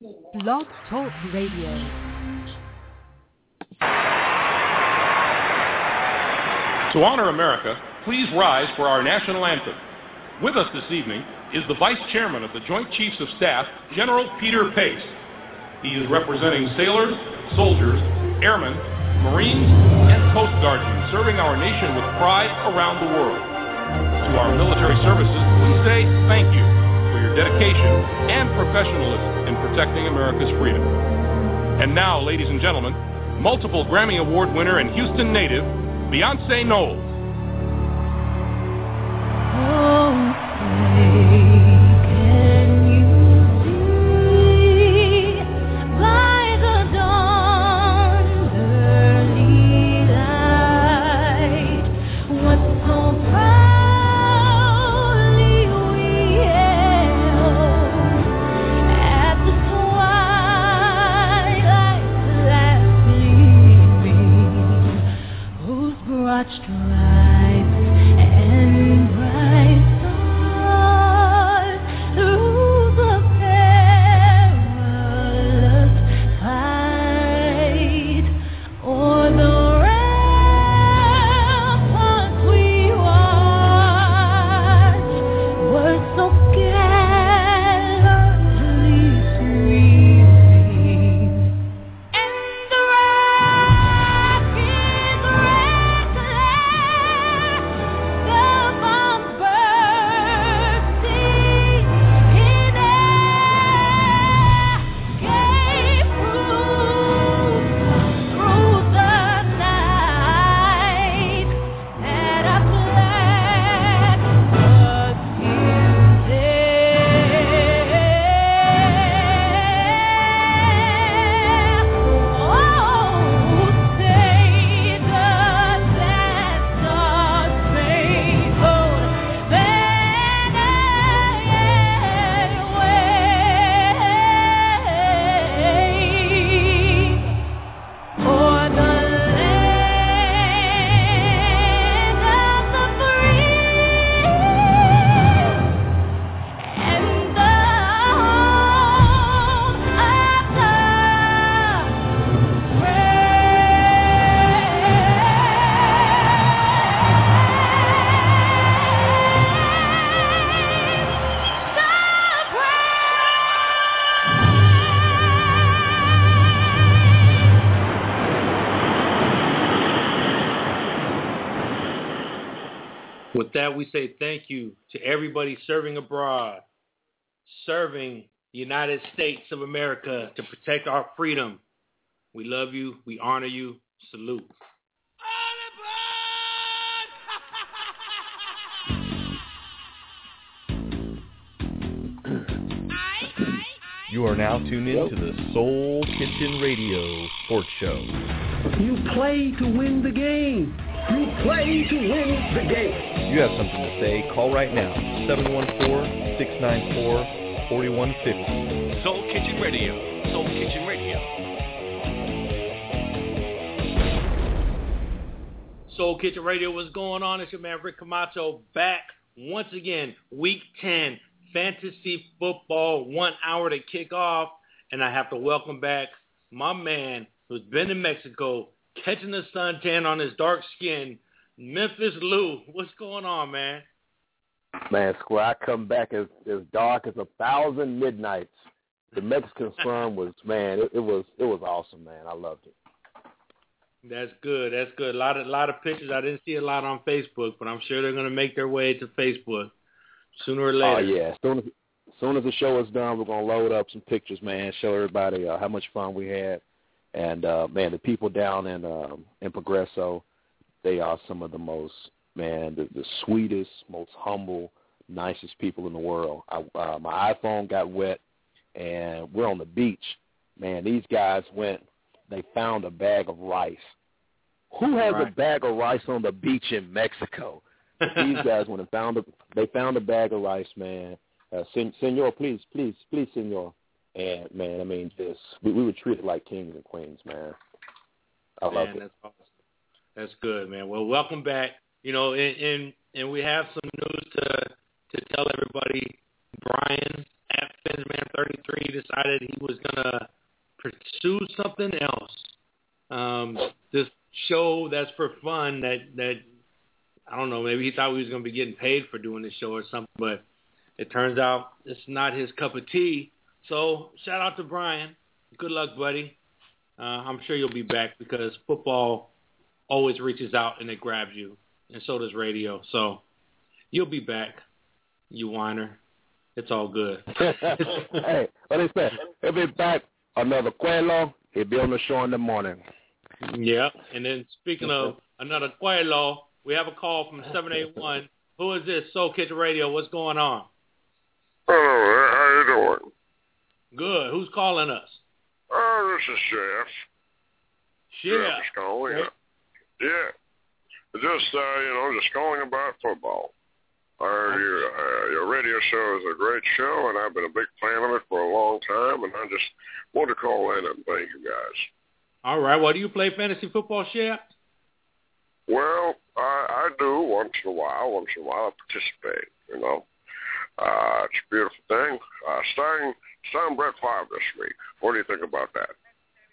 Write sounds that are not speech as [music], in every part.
Blog Talk Radio. To honor America, please rise for our national anthem. With us this evening is the Vice Chairman of the Joint Chiefs of Staff, General Peter Pace. He is representing sailors, soldiers, airmen, Marines, and Coast Guardsmen serving our nation with pride around the world. To our military services, we say thank you dedication and professionalism in protecting America's freedom. And now, ladies and gentlemen, multiple Grammy Award winner and Houston native, Beyonce Knowles. We say thank you to everybody serving abroad, serving the United States of America to protect our freedom. We love you. We honor you. Salute. You are now tuned in to the Soul Kitchen Radio Sports Show. You play to win the game. You play to win the game. You have something to say, call right now. 714-694-4150. Soul Kitchen Radio. Soul Kitchen Radio. Soul Kitchen Radio, what's going on? It's your man Rick Camacho back once again. Week 10, fantasy football, one hour to kick off. And I have to welcome back my man who's been in Mexico, catching the suntan on his dark skin, Memphis Lou. What's going on, man? Man, Square, I come back as as dark as a thousand midnights. The Mexican [laughs] sun was man, it, it was it was awesome, man. I loved it. That's good. That's good. A lot of lot of pictures. I didn't see a lot on Facebook, but I'm sure they're gonna make their way to Facebook sooner or later. Oh yeah, soon as, as soon as the show is done, we're gonna load up some pictures, man. Show everybody uh, how much fun we had, and uh, man, the people down in um, in Progreso, they are some of the most man, the, the sweetest, most humble, nicest people in the world. I, uh, my iPhone got wet, and we're on the beach. Man, these guys went. They found a bag of rice. Who has Right. a bag of rice on the beach in Mexico? these guys went and found a they found a bag of rice, man. Uh, sen- senor, please, please, please, senor. And man, I mean, just we, we were treated like kings and queens, man. I love it. that's awesome. That's good, man. Well, welcome back. You know, and and, and we have some news to to tell everybody. Brian at Defense Man 33 decided he was gonna pursue something else. Um, this show that's for fun that that I don't know, maybe he thought we was gonna be getting paid for doing this show or something, but it turns out it's not his cup of tea. So shout out to Brian. Good luck, buddy. Uh, I'm sure you'll be back because football always reaches out and it grabs you, and so does radio. So you'll be back, you whiner. It's all good. [laughs] hey, what is that? He'll be back another Quello. He'll be on the show in the morning. Yeah. And then speaking of [laughs] another Quello, we have a call from 781. Who is this? Soul Kitchen Radio. What's going on? Hello, how you doing? Good. Who's calling us? Oh, this is Chef. Chef. Chef is calling. Yeah. Just, uh, you know, just calling about football. Uh, your, uh, your radio show is a great show, and I've been a big fan of it for a long time, and I just want to call in and thank you guys. All right. Well, do you play fantasy football, Chef? Well, I, I do once in a while. Once in a while, I participate. You know, uh, it's a beautiful thing. Uh, starting starting Brett Favre this week. What do you think about that?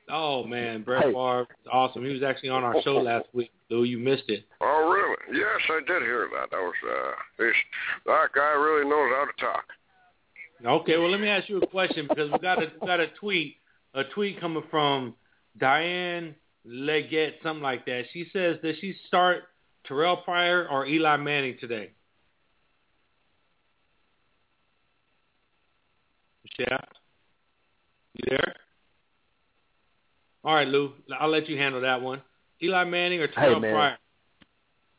Oh man, Brett Favre, is awesome. He was actually on our show last week, though you missed it. [laughs] Oh really? Yes, I did hear that. That was uh, he's, that guy really knows how to talk. Okay, well let me ask you a question because we got a we got a tweet a tweet coming from Diane Leggett, something like that. She says that she start Terrell Pryor or Eli Manning today. Chef, you there? All right, Lou. I'll let you handle that one. Eli Manning or Terrell hey, man. Pryor?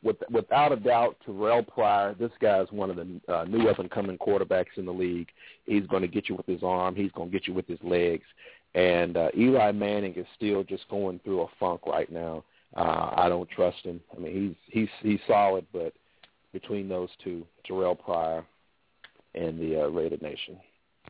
With, without a doubt, Terrell Pryor, this guy is one of the uh, new up-and-coming quarterbacks in the league. He's going to get you with his arm. He's going to get you with his legs. And uh, Eli Manning is still just going through a funk right now. Uh, I don't trust him. I mean, he's he's he's solid, but between those two, Terrell Pryor and the uh, Raider Nation.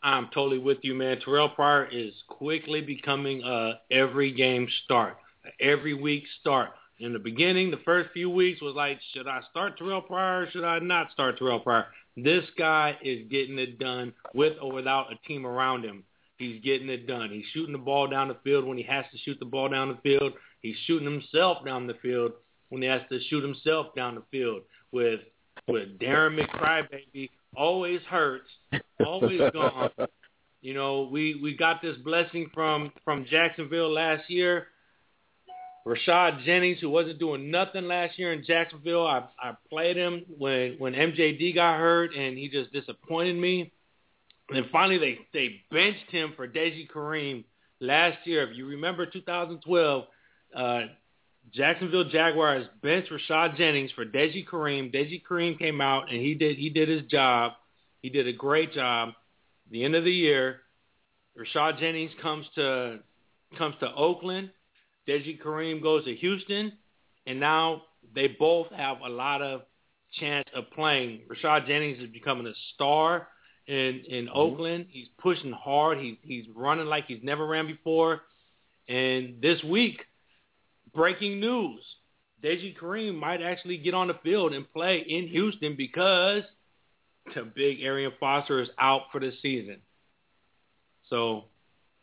I'm totally with you, man. Terrell Pryor is quickly becoming a every game start, every week start. In the beginning, the first few weeks was like, should I start Terrell Pryor or should I not start Terrell Pryor? This guy is getting it done with or without a team around him. He's getting it done. He's shooting the ball down the field when he has to shoot the ball down the field. He's shooting himself down the field when he has to shoot himself down the field. With with Darren McCrybaby always hurts, always [laughs] gone. You know, we we got this blessing from from Jacksonville last year. Rashad Jennings, who wasn't doing nothing last year in Jacksonville, I I played him when when MJD got hurt, and he just disappointed me. And then finally, they they benched him for Deji Karim last year. If you remember, 2012, uh, Jacksonville Jaguars benched Rashad Jennings for Deji Karim. Deji Karim came out and he did he did his job. He did a great job. The end of the year, Rashad Jennings comes to comes to Oakland. Deji Karim goes to Houston, and now they both have a lot of chance of playing. Rashad Jennings is becoming a star in in mm-hmm. Oakland. He's pushing hard. He's he's running like he's never ran before. And this week, breaking news: Deji Karim might actually get on the field and play in Houston because the big Arian Foster is out for the season. So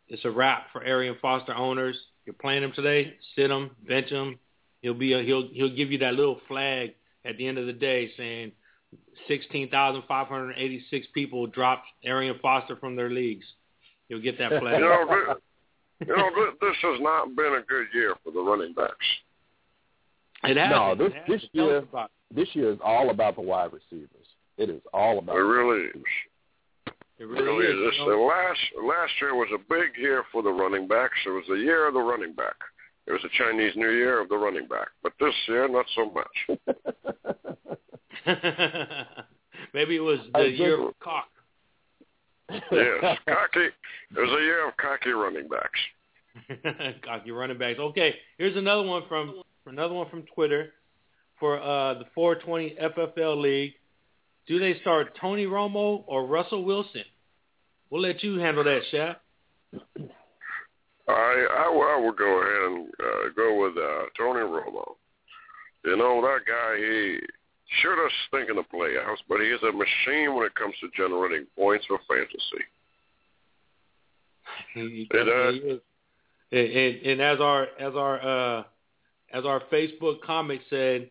it's a wrap for Arian Foster owners. You're playing him today, sit him, bench him. He'll be a, he'll he'll give you that little flag at the end of the day saying 16,586 people dropped Arian Foster from their leagues. You'll get that [laughs] flag. you know, this, [laughs] you know this, this has not been a good year for the running backs. It has. No, this it this year this year is all about the wide receivers. It is all about. It really is. It really, really is. This, the last last year was a big year for the running backs. It was the year of the running back. It was the Chinese New Year of the running back. But this year, not so much. [laughs] [laughs] Maybe it was the year of cock. Yes, [laughs] cocky. It was a year of cocky running backs. [laughs] cocky running backs. Okay, here's another one from another one from Twitter for uh, the 420 FFL League. Do they start Tony Romo or Russell Wilson? We'll let you handle that, Shaq. I I, I would go ahead and uh, go with uh, Tony Romo. You know that guy. He sure does stink in the playoffs, but he is a machine when it comes to generating points for fantasy. He It, uh, definitely is. And, and, and as our as our uh, as our Facebook comic said,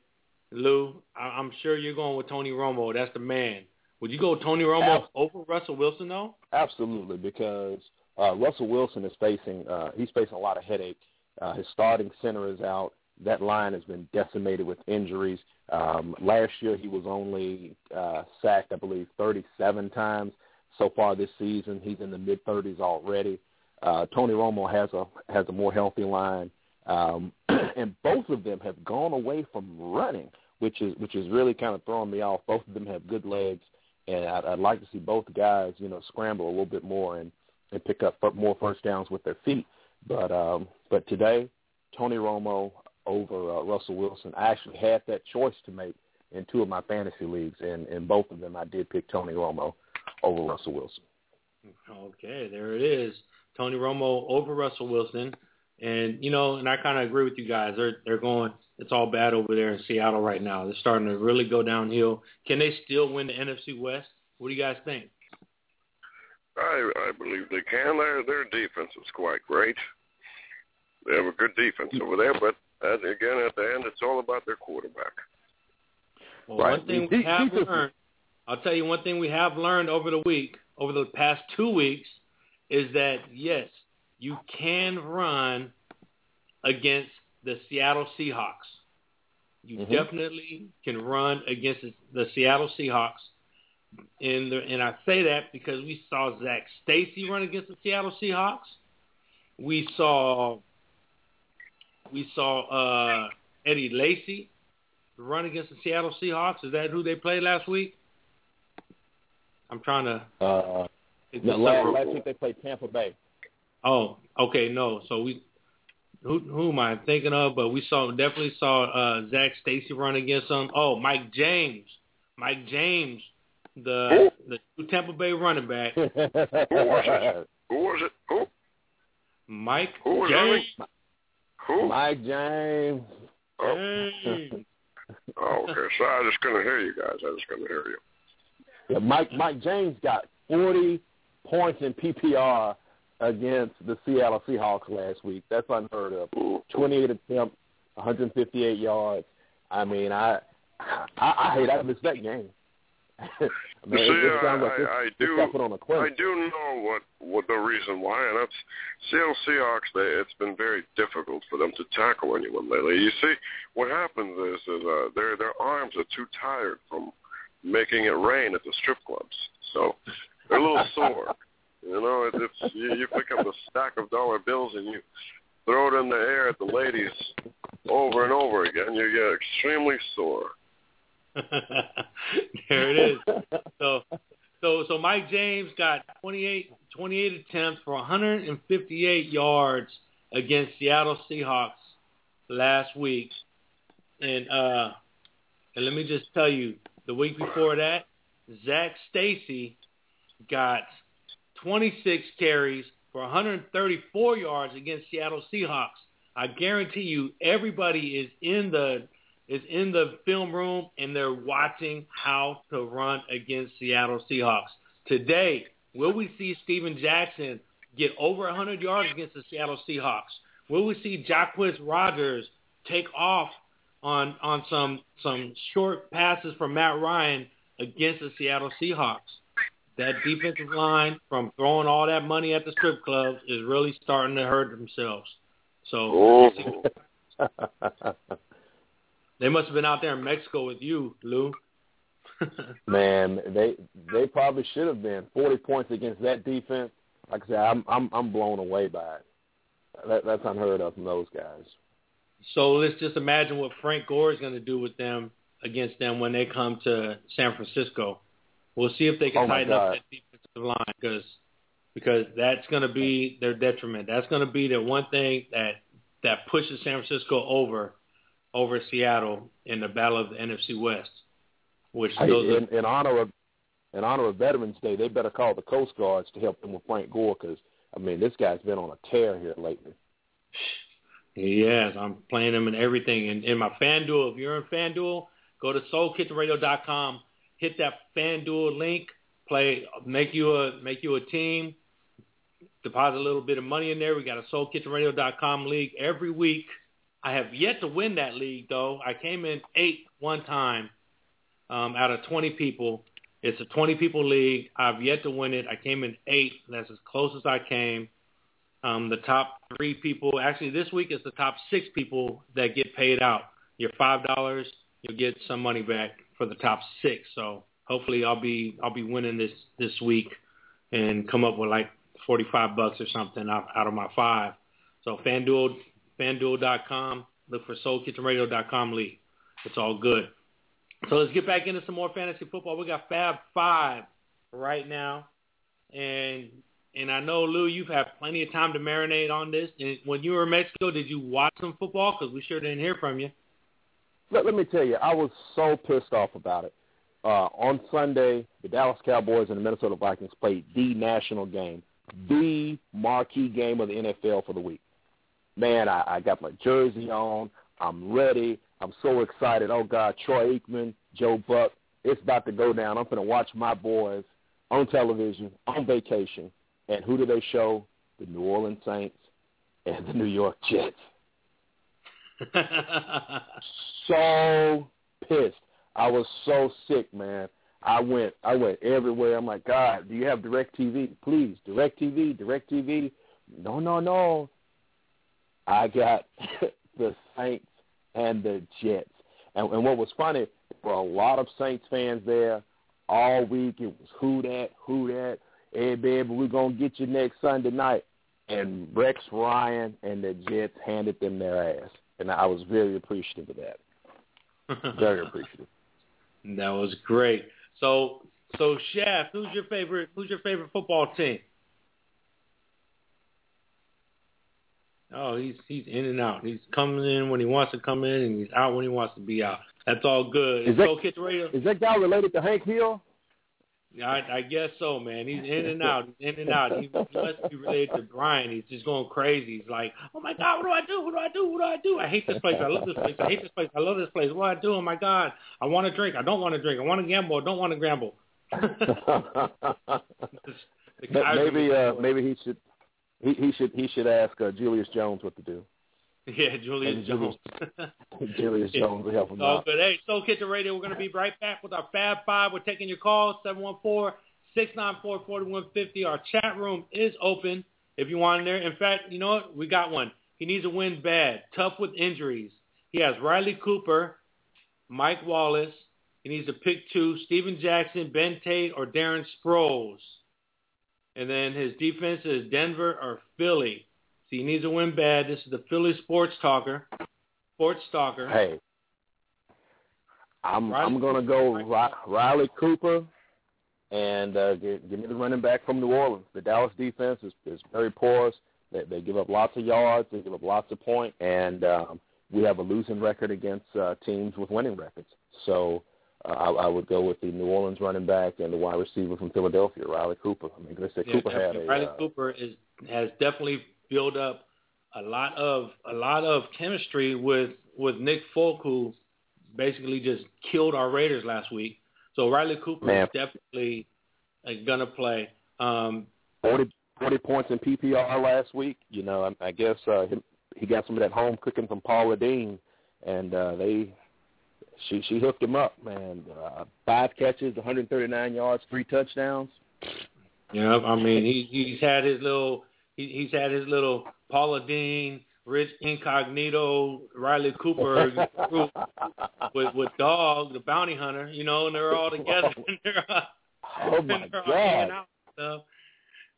Lou, I, I'm sure you're going with Tony Romo. That's the man. Would you go Tony Romo Ab- over Russell Wilson though? Absolutely, because uh, Russell Wilson is facing uh, he's facing a lot of headache. Uh, his starting center is out. That line has been decimated with injuries. Um, last year he was only uh, sacked, I believe, 37 times. So far this season, he's in the mid 30s already. Uh, Tony Romo has a has a more healthy line, um, [clears throat] and both of them have gone away from running, which is which is really kind of throwing me off. Both of them have good legs, and I'd, I'd like to see both guys, you know, scramble a little bit more and and pick up more first downs with their feet. But um, but today, Tony Romo over uh, Russell Wilson. I actually had that choice to make in two of my fantasy leagues, and in both of them, I did pick Tony Romo over Russell Wilson. Okay, there it is. Tony Romo over Russell Wilson. And you know, and I kind of agree with you guys. They're they're going. It's all bad over there in Seattle right now. They're starting to really go downhill. Can they still win the NFC West? What do you guys think? I I believe they can. Their their defense is quite great. They have a good defense over there, but at, again, at the end, it's all about their quarterback. Well, Right. one thing we have learned, I'll tell you one thing we have learned over the week, over the past two weeks, is that yes, you can run against the Seattle Seahawks. You Mhm. definitely can run against the- the Seattle Seahawks. And the, and I say that because we saw Zac Stacy run against the Seattle Seahawks. We saw we saw uh, Eddie Lacy run against the Seattle Seahawks. Is that who they played last week? I'm trying to. Uh, no, last, last week they played Tampa Bay. Oh, okay, no. So we, who, who am I thinking of? But we saw definitely saw uh, Zac Stacy run against them. Oh, Mike James, Mike James, the the Tampa Bay running back, Who was it? Who was it? Who? Mike Who was James. running? Who? Mike James. Oh, [laughs] oh, okay. So I just couldn't hear you guys. I just couldn't hear you. Yeah, Mike Mike James got 40 points in PPR against the Seattle Seahawks last week. That's unheard of. 28 attempts, 158 yards. I mean, I I, I hate I missed that game. [laughs] Mean, see, it, it I, like this, I, I do. got put on a I do know what what the reason why, and that's Seattle Seahawks. They, it's been very difficult for them to tackle anyone lately. You see, what happens is, is uh, their their arms are too tired from making it rain at the strip clubs, so they're a little [laughs] sore. You know, it, it's you, you pick up a stack of dollar bills and you throw it in the air at the ladies over and over again. You get extremely sore. [laughs] there it is. So, so, so Mike James got 28, 28 attempts for 158 yards against Seattle Seahawks last week, and uh, and let me just tell you, the week before that, Zac Stacy got 26 carries for 134 yards against Seattle Seahawks. I guarantee you, everybody is in the is in the film room and they're watching how to run against Seattle Seahawks. Today, will we see Steven Jackson get over 100 yards against the Seattle Seahawks? Will we see Jacquizz Rodgers take off on on some some short passes from Matt Ryan against the Seattle Seahawks? That defensive line from throwing all that money at the strip clubs is really starting to hurt themselves. So [laughs] they must have been out there in Mexico with you, Lou. [laughs] Man, they they probably should have been 40 points against that defense. Like I said, I'm I'm I'm blown away by it. That, that's unheard of from those guys. So let's just imagine what Frank Gore is going to do with them against them when they come to San Francisco. We'll see if they can Oh, tighten up that defensive line because because that's going to be their detriment. That's going to be the one thing that that pushes San Francisco over over Seattle in the battle of the NFC West. Which Hey, in, in honor of in honor of Veterans Day, they better call the Coast Guards to help them with Frank Gore because I mean this guy's been on a tear here lately. Yes, I'm playing them in everything. And in my FanDuel, if you're in FanDuel, go to SoulKitchenRadio.com, hit that FanDuel link, play, make you a make you a team, deposit a little bit of money in there. We got a SoulKitchenRadio.com league every week. I have yet to win that league though. I came in eighth one time um, out of 20 people. It's a 20 people league. I've yet to win it. I came in eighth. That's as close as I came. Um, the top three people, actually this week is the top six people that get paid out. Your five dollars, you'll get some money back for the top six. So hopefully I'll be I'll be winning this this week and come up with like 45 bucks or something out, out of my five. So FanDuel, FanDuel.com, look for SoulKitchenRadio.com league. It's all good. So let's get back into some more fantasy football. We got Fab Five right now, and and I know Lou, you've had plenty of time to marinate on this. And when you were in Mexico, did you watch some football? Because we sure didn't hear from you. Let, let me tell you, I was so pissed off about it. Uh, on Sunday, the Dallas Cowboys and the Minnesota Vikings played the national game, the marquee game of the NFL for the week. Man, I, I got my jersey on. I'm ready. I'm so excited. Oh God, Troy Aikman, Joe Buck. It's about to go down. I'm going to watch my boys on television on vacation. And who do they show? The New Orleans Saints and the New York Jets. [laughs] so pissed. I was so sick, man. I went I went everywhere. I'm like, God, do you have DirecTV? Please, DirecTV, direct TV. No, no, no. I got [laughs] the Saints and the Jets. And, and what was funny, there were a lot of Saints fans there all week. It was who that, who that. Hey, baby, we're going to get you next Sunday night. And Rex Ryan and the Jets handed them their ass. And I was very appreciative of that. [laughs] very appreciative. That was great. So, so Chef, who's your favorite? Who's your favorite football team? Oh, he's he's in and out. He's coming in when he wants to come in, and he's out when he wants to be out. That's all good. Is that, is that guy related to Hank Hill? I, I guess so, man. He's in and out. He's in and out. He, he must be related to Brian. He's just going crazy. He's like, oh my God, what do I do? What do I do? What do I do? I hate this place. I love this place. I hate this place. I love this place. What do I do? Oh my God, I want to drink. I don't want to drink. I want to gamble. I don't want to gamble. [laughs] [laughs] maybe, uh, maybe he should. He, he should he should ask uh, Julius Jones what to do. [laughs] Yeah, Julius Jones. [laughs] [laughs] Julius Jones will help him oh, out. Good. Hey, Soul Kitchen Radio, we're going to be right back with our Fab Five. We're taking your calls, 714-694-4150. Our chat room is open if you want in there. In fact, you know what? We got one. He needs to win bad, tough with injuries. He has Riley Cooper, Mike Wallace. He needs to pick two, Steven Jackson, Ben Tate, or Darren Sproles. And then his defense is Denver or Philly. So he needs to win bad. This is the Philly Sports Talker, Sports talker. Hey, I'm Riley I'm gonna go Riley Cooper, and uh, give, give me the running back from New Orleans. The Dallas defense is is very porous. They, they give up lots of yards. They give up lots of points, and um, we have a losing record against uh, teams with winning records. So I, I would go with the New Orleans running back and the wide receiver from Philadelphia, Riley Cooper. I mean, they say yeah, Cooper had a Riley uh, Cooper is has definitely built up a lot of a lot of chemistry with with Nick Foles, who basically just killed our Raiders last week. So Riley Cooper Man. is definitely uh, gonna play. Um, 40, 40 points in PPR last week. You know, I, I guess uh, he, he got some of that home cooking from Paula Deen, and uh, they she she hooked him up, man. Uh, five catches, 139 yards, three touchdowns. Yeah, I mean he he's had his little he, he's had his little Paula Deen, Rich Incognito, Riley Cooper group [laughs] with with Dog, the bounty hunter, you know, and they're all together. [laughs] and they're, oh my God! Out stuff.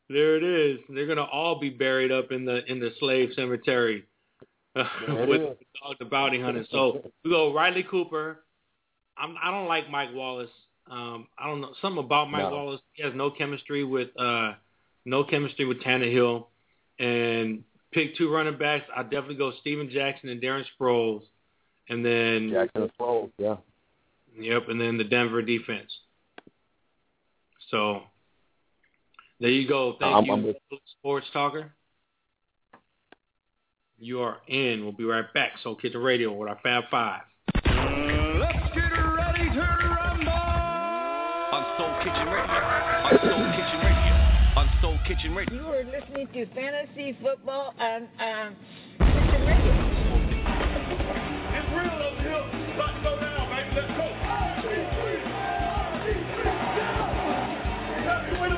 There it is. They're gonna all be buried up in the in the slave cemetery [laughs] with Dog, the bounty hunter. So we go Riley Cooper. I'm I don't like Mike Wallace. Um, I don't know something about Mike no. Wallace. He has no chemistry with uh no chemistry with Tannehill. And pick two running backs. I'd definitely go Steven Jackson and Darren Sproles. And then Jackson and Sproles, yeah. Yep, and then the Denver defense. So there you go. Thank I'm, you, I'm Sports Talker. You are in. We'll be right back. So Kitchen Radio with our Fab Five. Let's get ready to rumble on Soul Kitchen Radio. On Soul Kitchen Radio. On Soul Kitchen Radio. You are listening to Fantasy Football on um, Kitchen Radio. It's real over here. Let's go down, baby. Let's go. That's the way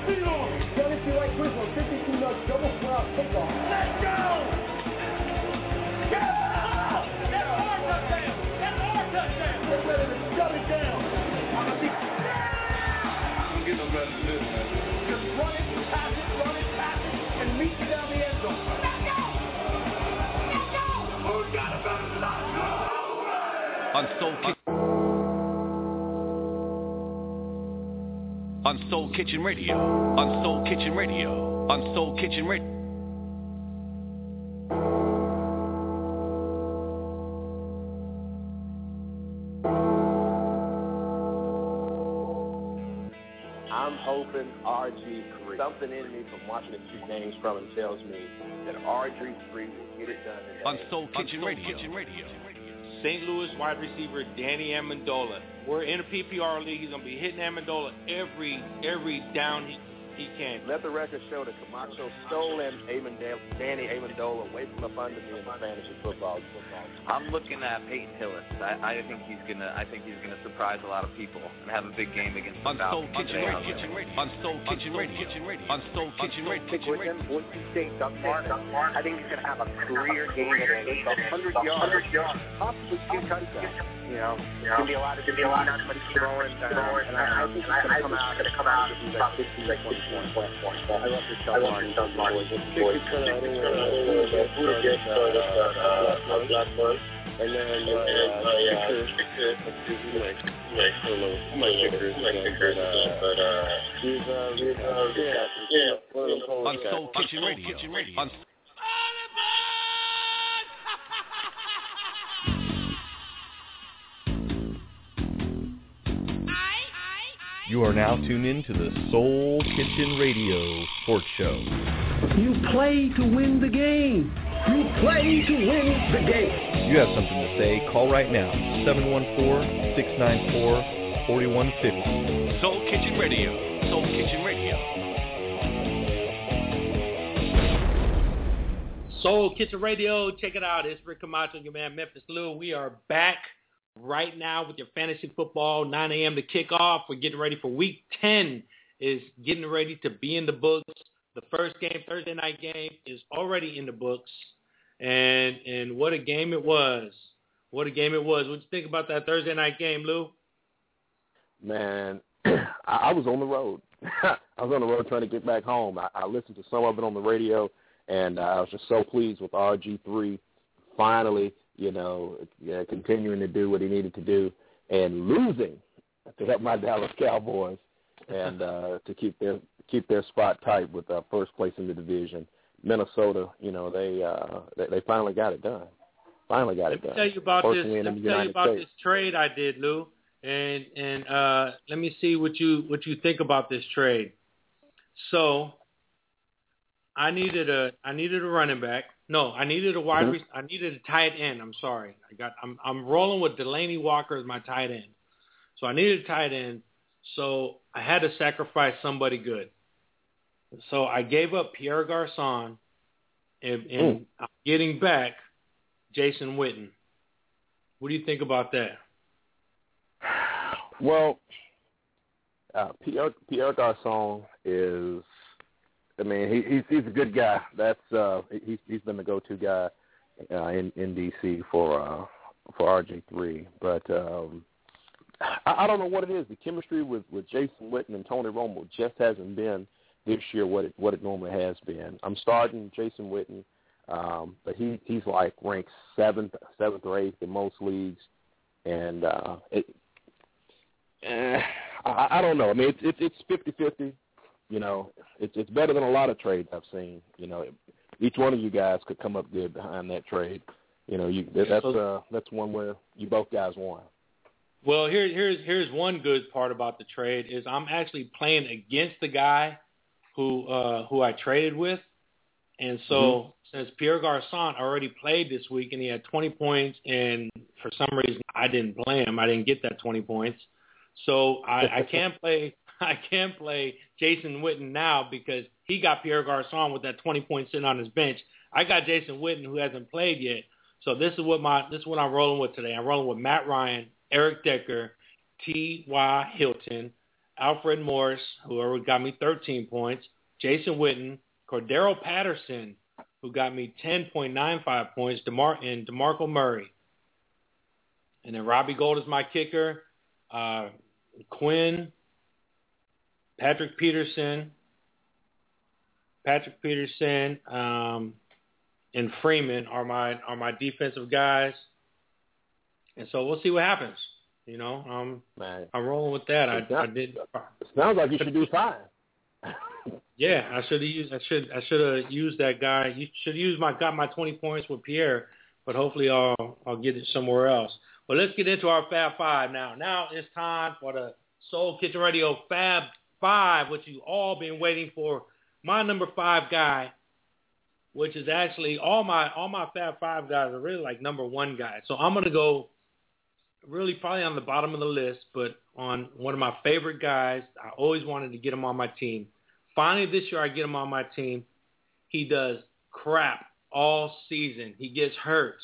On Soul Kitchen. Radio. On Soul Kitchen Radio. On Soul Kitchen Radio. Something in me from watching the two games from him tells me that RG3 will get it done today. On Soul Kitchen Radio. St. Louis wide receiver Danny Amendola. We're in a PPR league. He's gonna be hitting Amendola every every down he, he can. Let the record show that Camacho stole Amendola, Danny Amendola away from up under me in the fantasy football. I'm looking at Peyton Hillis. I, I think he's gonna. I think he's gonna surprise a lot of people and have a big game against the On Soul Falcons. Kitchen Radio. On Soul Kitchen Radio. On Soul Kitchen Radio. Stick with him. Once you say Doug Martin, I think he's going to have a career game today. 100 yards, possibly two touchdowns. You know, it's going to be a lot of, be a lot of money throwing, uh, and I, I think he's going to come out, going to come out and give you like 50, like 20 points. I love this Doug Martin. Doug Martin. And then my uh, kicker, he's my my solo my kicker, my kicker, but uh, he's uh, he's uh, yeah, yeah, one of the On Soul Kitchen Radio. On You are now tuned in to the Soul Kitchen Radio Sports Show. You play to win the game. You play to win the game. You have something to say, call right now. 714-694-4150. Soul Kitchen Radio. Soul Kitchen Radio. Soul Kitchen Radio, check it out. It's Rick Camacho, your man Memphis Lou. We are back right now with your fantasy football, 9 a.m. to kick off. We're getting ready for week 10 is getting ready to be in the books. The first game, Thursday night game, is already in the books. And and what a game it was. What a game it was. What you think about that Thursday night game, Lou? Man, [clears throat] I, was on the road. [laughs] I was on the road trying to get back home. I, I listened to some of it on the radio, and uh, I was just so pleased with RG3 finally, you know, uh, continuing to do what he needed to do and losing to help my [laughs] Dallas Cowboys and uh, to keep their keep their spot tight with uh, first place in the division. Minnesota, you know, they uh, they, they finally got it done. Finally got it Let me done. tell you about First this. Let me tell you about States. this trade I did, Lou, and and uh, let me see what you what you think about this trade. So, I needed a I needed a running back. No, I needed a wide. Mhm. Re- I needed a tight end. I'm sorry. I got. I'm I'm rolling with Delanie Walker as my tight end. So I needed a tight end. So I had to sacrifice somebody good. So I gave up Pierre Garcon, and, and I'm getting back Jason Witten. What do you think about that? Well, uh, Pierre, Pierre Garcon is, I mean, he, he's he's a good guy. That's uh, he's he's been the go-to guy uh, in in DC for uh, for RG three. But um, I, I don't know what it is. The chemistry with with Jason Witten and Tony Romo just hasn't been this year what it what it normally has been. I'm starting Jason Witten, um, but he he's like ranked seventh seventh or eighth in most leagues, and uh, it, Eh, I, I don't know. I mean, it's it's fifty fifty. You know, it's it's better than a lot of trades I've seen. You know, each one of you guys could come up good behind that trade. You know, you that's uh that's one where you both guys won. Well, here, here's here's one good part about the trade is I'm actually playing against the guy who uh, who I traded with, and so Mhm. since Pierre Garcon already played this week and he had 20 points, and for some reason I didn't play him, I didn't get that 20 points, so I, I [laughs] can't play [laughs] I can't play Jason Witten now because he got Pierre Garcon with that 20 points sitting on his bench. I got Jason Witten who hasn't played yet. So this is what my this is what I'm rolling with today. I'm rolling with Matt Ryan, Eric Decker, T. Y. Hilton, Alfred Morris, who got me 13 points, Jason Witten, Cordarrelle Patterson, who got me 10.95 points, DeMar- and DeMarco Murray. And then Robbie Gould is my kicker. Uh, Quinn, Patrick Peterson, Patrick Peterson, um, and Freeman are my are my defensive guys. And so we'll see what happens. You know, um, Man. I'm rolling with that. I, I did. Sounds like you should do five. [laughs] Yeah, I should have used. I should. I should have used that guy. You should have used my got my 20 points with Pierre, but hopefully I'll I'll get it somewhere else. But let's get into our Fab Five now. Now it's time for the Soul Kitchen Radio Fab Five, which you've all been waiting for. My number five guy, which is actually all my all my Fab Five guys are really like number one guys. So I'm gonna go really probably on the bottom of the list, but on one of my favorite guys. I always wanted to get him on my team. Finally, this year I get him on my team. He does crap all season. He gets hurt.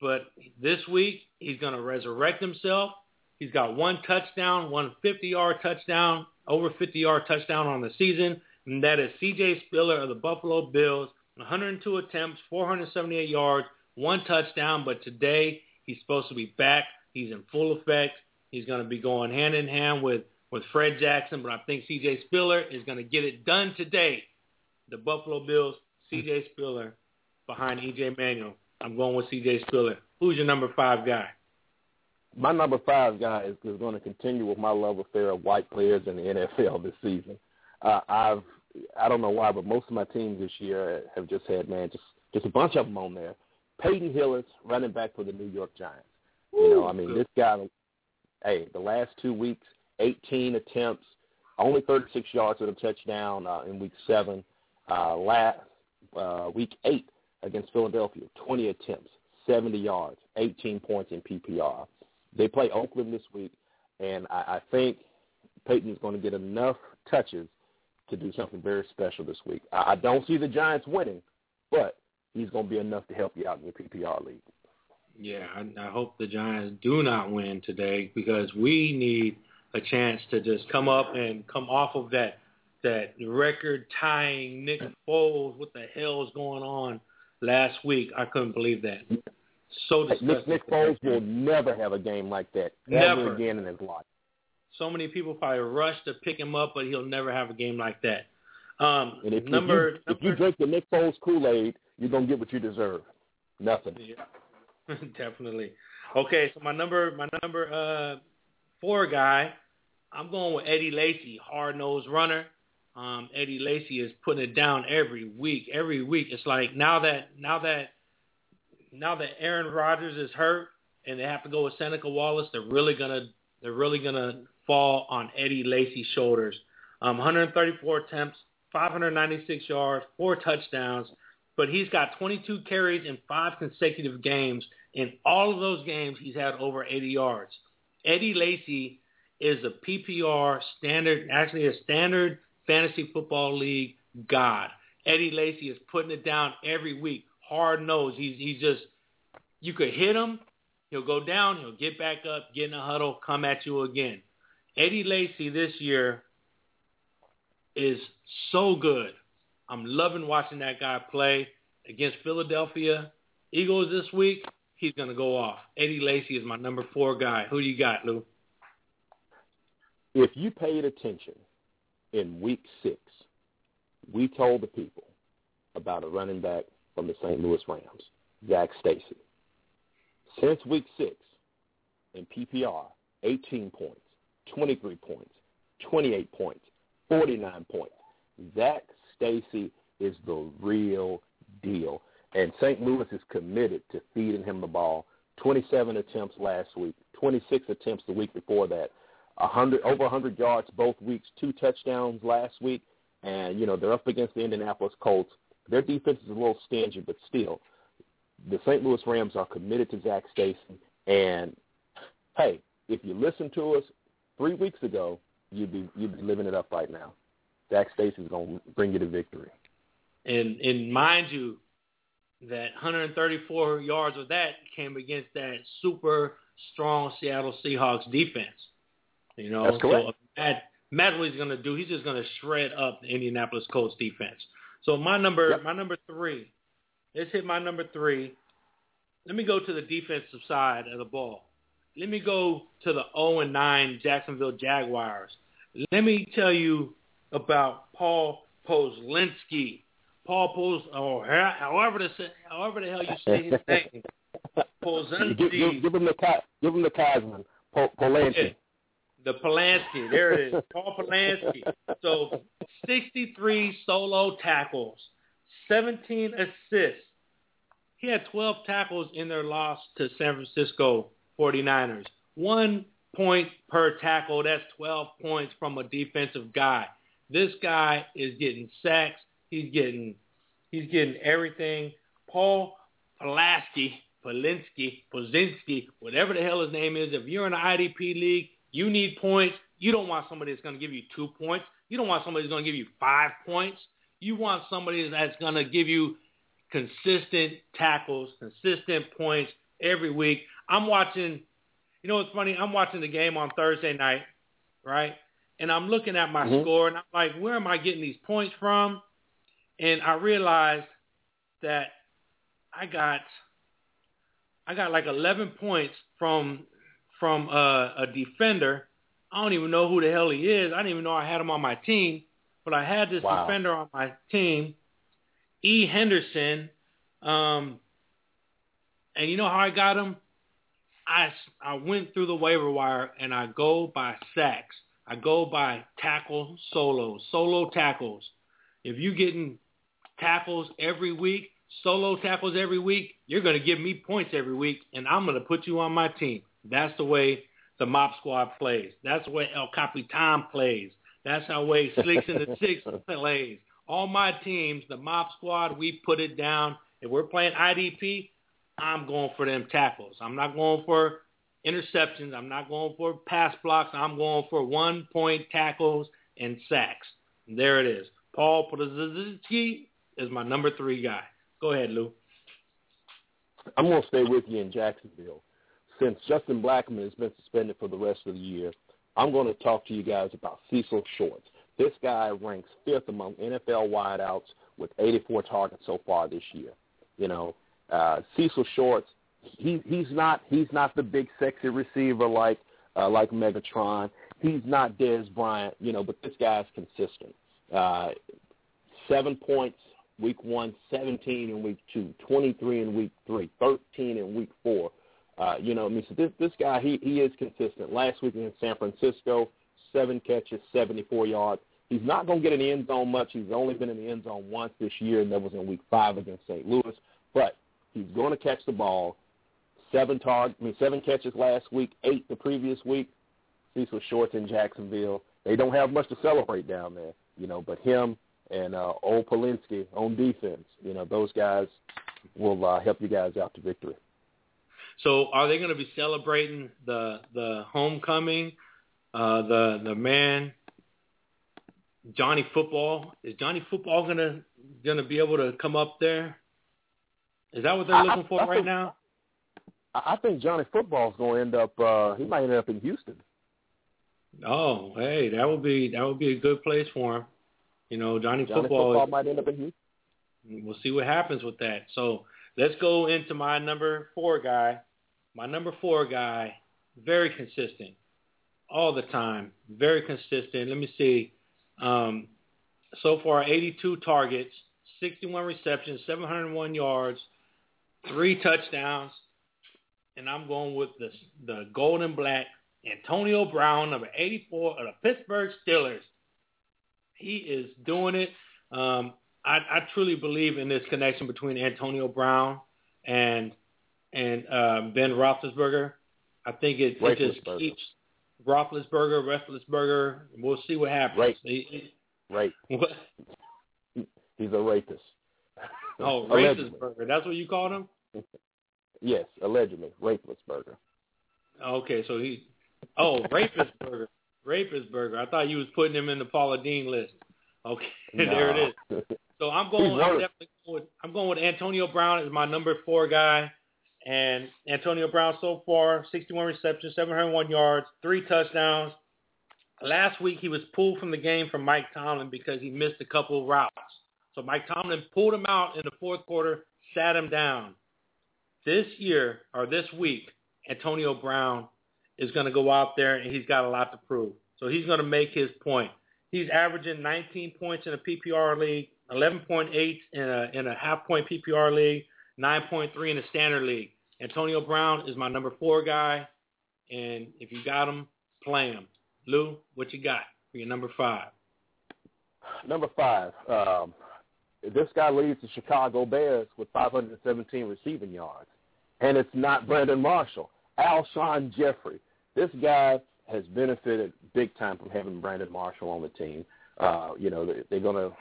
But this week, he's to resurrect himself. He's got one touchdown, one 50-yard touchdown, over 50-yard touchdown on the season, and that is C.J. Spiller of the Buffalo Bills. 102 attempts, 478 yards, one touchdown, but today he's supposed to be back. He's in full effect. He's going to be going hand in hand with with Fred Jackson, but I think C.J. Spiller is going to get it done today. The Buffalo Bills, C.J. Mm-hmm. Spiller behind E.J. Manuel. I'm going with C.J. Spiller. Who's your number five guy? My number five guy is, is going to continue with my love affair of white players in the NFL this season. Uh, I've I don't know why, but most of my teams this year have just had man just just a bunch of them on there. Peyton Hillis, running back for the New York Giants. You know, I mean, this guy. Hey, the last two weeks, 18 attempts, only 36 yards with a touchdown uh, in week seven. Uh, last uh, week eight against Philadelphia, 20 attempts, 70 yards, 18 points in PPR. They play Oakland this week, and I, I think is going to get enough touches to do something very special this week. I, I don't see the Giants winning, but he's going to be enough to help you out in your PPR league. Yeah, I, I hope the Giants do not win today because we need a chance to just come up and come off of that that record tying Nick Foles. What the hell is going on last week? I couldn't believe that. So. Nick, Nick Foles will never have a game like that Never. ever again in his life. So many people probably rush to pick him up, but he'll never have a game like that. Um, And if, number, if, you, if you drink the Nick Foles Kool-Aid, you're going to get what you deserve. Nothing. Yeah, [laughs] definitely. Okay, so my number, my number uh, four guy, I'm going with Eddie Lacy, hard nosed runner. Um, Eddie Lacy is putting it down every week. Every week, it's like now that now that now that Aaron Rodgers is hurt and they have to go with Seneca Wallace, they're really gonna they're really gonna fall on Eddie Lacy's shoulders. Um, 134 attempts, 596 yards, four touchdowns, but he's got 22 carries in five consecutive games. In all of those games, he's had over 80 yards. Eddie Lacy is a PPR standard, actually a standard fantasy football league god. Eddie Lacy is putting it down every week, hard nosed. He's he's just you could hit him, he'll go down, he'll get back up, get in a huddle, come at you again. Eddie Lacy this year is so good. I'm loving watching that guy play against Philadelphia Eagles this week. He's to go off. Eddie Lacy is my number four guy. Who you got, Lou? If you paid attention in week six, we told the people about a running back from the St. Louis Rams, Zac Stacy. Since week six, in PPR, 18 points, 23 points, 28 points, 49 points. Zac Stacy is the real deal. And St. Louis is committed to feeding him the ball. 27 attempts last week, 26 attempts the week before that, 100 over 100 yards both weeks, two touchdowns last week, and you know they're up against the Indianapolis Colts. Their defense is a little stingy, but still, the St. Louis Rams are committed to Zac Stacy. And hey, if you listened to us three weeks ago, you'd be you'd be living it up right now. Jack Stacy's going to bring you to victory. And and mind you, that 134 yards of that came against that super strong Seattle Seahawks defense. You know, That's correct. so uh, Matt, Matt what he's going to do, he's just going to shred up the Indianapolis Colts defense. So my number, Yep. my number three, let's hit my number three. Let me go to the defensive side of the ball. Let me go to the 0 and 9 Jacksonville Jaguars. Let me tell you about Paul Poslinski. Paul Pos, or ho- however the however the hell you say his [laughs] name. Poslinski. give, give, give him the give him the Kaiserman, po- Polanski. The Polanski. There it is. Paul Polanski. So 63 solo tackles, 17 assists. He had 12 tackles in their loss to San Francisco 49ers. One point per tackle. That's 12 points from a defensive guy. This guy is getting sacks. He's getting he's getting everything. Paul Pulaski, Polinsky, Pozinski, whatever the hell his name is, if you're in an IDP league, you need points. You don't want somebody that's going to give you two points. You don't want somebody that's going to give you five points. You want somebody that's going to give you consistent tackles, consistent points every week. I'm watching, you know what's funny? I'm watching the game on Thursday night, right? And I'm looking at my Mhm. score and I'm like, where am I getting these points from? And I realized that I got I got like 11 points from from uh, a defender. I don't even know who the hell he is. I didn't even know I had him on my team, but I had this Wow. defender on my team, E. Henderson. Um, and you know how I got him? I I went through the waiver wire and I go by sacks. I go by tackle solos, solo tackles. If you're getting tackles every week, solo tackles every week, you're going to give me points every week, and I'm going to put you on my team. That's the way the Mop Squad plays. That's the way El Capitan plays. That's how way Slicks in the Six [laughs] plays. All my teams, the Mop Squad, we put it down. If we're playing IDP, I'm going for them tackles. I'm not going for interceptions. I'm not going for pass blocks. I'm going for one-point tackles and sacks. There it is. Paul Podolski is my number three guy. Go ahead, Lou. I'm going to stay with you in Jacksonville. Since Justin Blackmon has been suspended for the rest of the year, I'm going to talk to you guys about Cecil Shorts. This guy ranks fifth among NFL wideouts with 84 targets so far this year. You know, uh, Cecil Shorts, he, he's not he's not the big sexy receiver like uh, like Megatron. He's not Dez Bryant, you know, but this guy's consistent. Uh, seven points week one, 17 in week two, 23 in week three, 13 in week four. Uh, you know, I mean, so this this guy he he is consistent. Last week in San Francisco, seven catches, 74 yards. He's not going to get in the end zone much. He's only been in the end zone once this year, and that was in week five against St. Louis. But he's going to catch the ball. Seven target, I mean, seven catches last week, eight the previous week. Cecil Shorts in Jacksonville. They don't have much to celebrate down there, you know, but him and uh, old Polinsky on defense, you know, those guys will uh, help you guys out to victory. So are they going to be celebrating the the homecoming? Uh, the the man Johnny Football is Johnny Football gonna gonna be able to come up there? Is that what they're I- looking for I right think- now? I I think Johnny Football's going to end up. Uh, he might end up in Houston. Oh, hey, that would be that would be a good place for him. You know, Johnny, Johnny Football. Football might end up in Houston. We'll see what happens with that. So let's go into my number four guy. My number four guy, very consistent, all the time, very consistent. Let me see. Um, so far, 82 targets, 61 receptions, 701 yards, three touchdowns, and I'm going with the the golden black Antonio Brown, number 84 of the Pittsburgh Steelers. He is doing it. Um, I, I truly believe in this connection between Antonio Brown and and um, Ben Roethlisberger. I think it, it just Roethlisberger. keeps Roethlisberger, Roethlisberger. We'll see what happens. Right. He- Right. what? He's a rapist. Oh. [laughs] Roethlisberger. That's what you called him. Yes, allegedly, Rapelessburger. Okay, so he. Oh, Rapistburger. Rapistburger. I thought you was putting him in the Paula Deen list. Okay, No. [laughs] there it is. So I'm [laughs] going. I'm definitely going with, I'm going with Antonio Brown as my number four guy, and Antonio Brown so far 61 receptions, 701 yards, three touchdowns. Last week he was pulled from the game from Mike Tomlin because he missed a couple of routes. So Mike Tomlin pulled him out in the fourth quarter, sat him down. This year or this week, Antonio Brown is going to go out there and he's got a lot to prove. So he's going to make his point. He's averaging 19 points in a PPR league, 11.8 in a in a half point PPR league, 9.3 in a standard league. Antonio Brown is my number four guy, and if you got him, play him. Lou, what you got for your number five? Number five, um, this guy leads the Chicago Bears with 517 receiving yards, and it's not Brandon Marshall, Alshon Jeffery. This guy has benefited big time from having Brandon Marshall on the team. Uh, you know, they, they're going to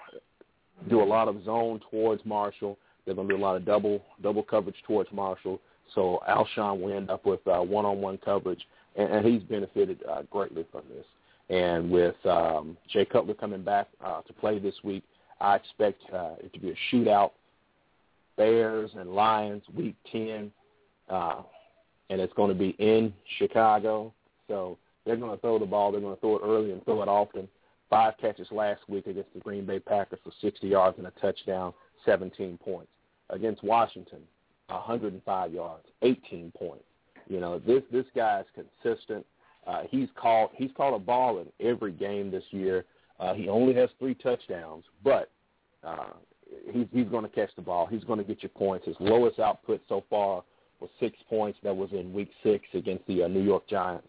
do a lot of zone towards Marshall. They're going to do a lot of double double coverage towards Marshall. So Alshon will end up with uh, one-on-one coverage, and, and he's benefited uh, greatly from this. And with um, Jay Cutler coming back uh, to play this week, I expect uh, it to be a shootout. Bears and Lions, Week 10, uh, and it's going to be in Chicago. So they're going to throw the ball. They're going to throw it early and throw it often. Five catches last week against the Green Bay Packers for 60 yards and a touchdown, 17 points. Against Washington, 105 yards, 18 points. You know, this this guy is consistent. Uh, he's caught he's caught a ball in every game this year. Uh, he only has three touchdowns, but uh, he's he's going to catch the ball. He's going to get you points. His lowest output so far was six points. That was in Week Six against the uh, New York Giants,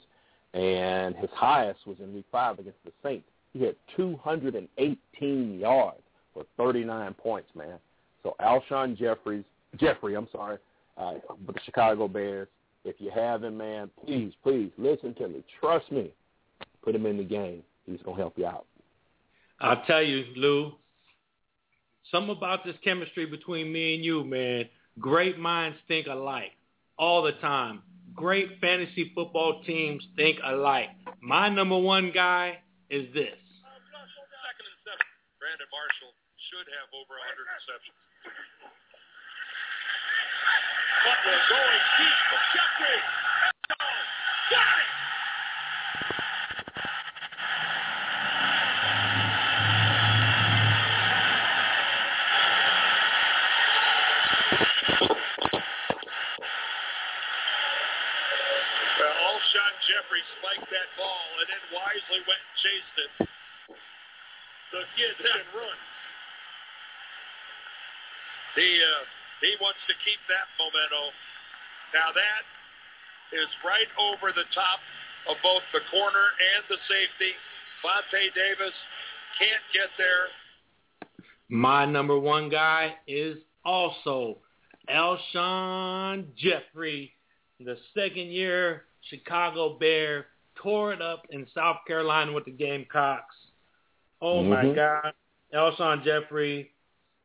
and his highest was in Week Five against the Saints. He had 218 yards for 39 points, man. So Alshon Jeffries, Jeffery, I'm sorry, uh, with the Chicago Bears. If you have him, man, please, please listen to me. Trust me. Put him in the game. He's gonna help you out. I'll tell you, Lou, something about this chemistry between me and you, man. Great minds think alike all the time. Great fantasy football teams think alike. My number one guy is this. Second and seven. Brandon Marshall should have over 100 receptions. Cutler going deep for Jeffery. Got it! Well, Alshon Jeffery spiked that ball and then wisely went and chased it. The kid can run. He uh, he wants to keep that momentum. Now that is right over the top of both the corner and the safety. Vontae Davis can't get there. My number one guy is also Alshon Jeffery, the second year Chicago Bear, tore it up in South Carolina with the Gamecocks. Oh my Mhm. God. Alshon Jeffery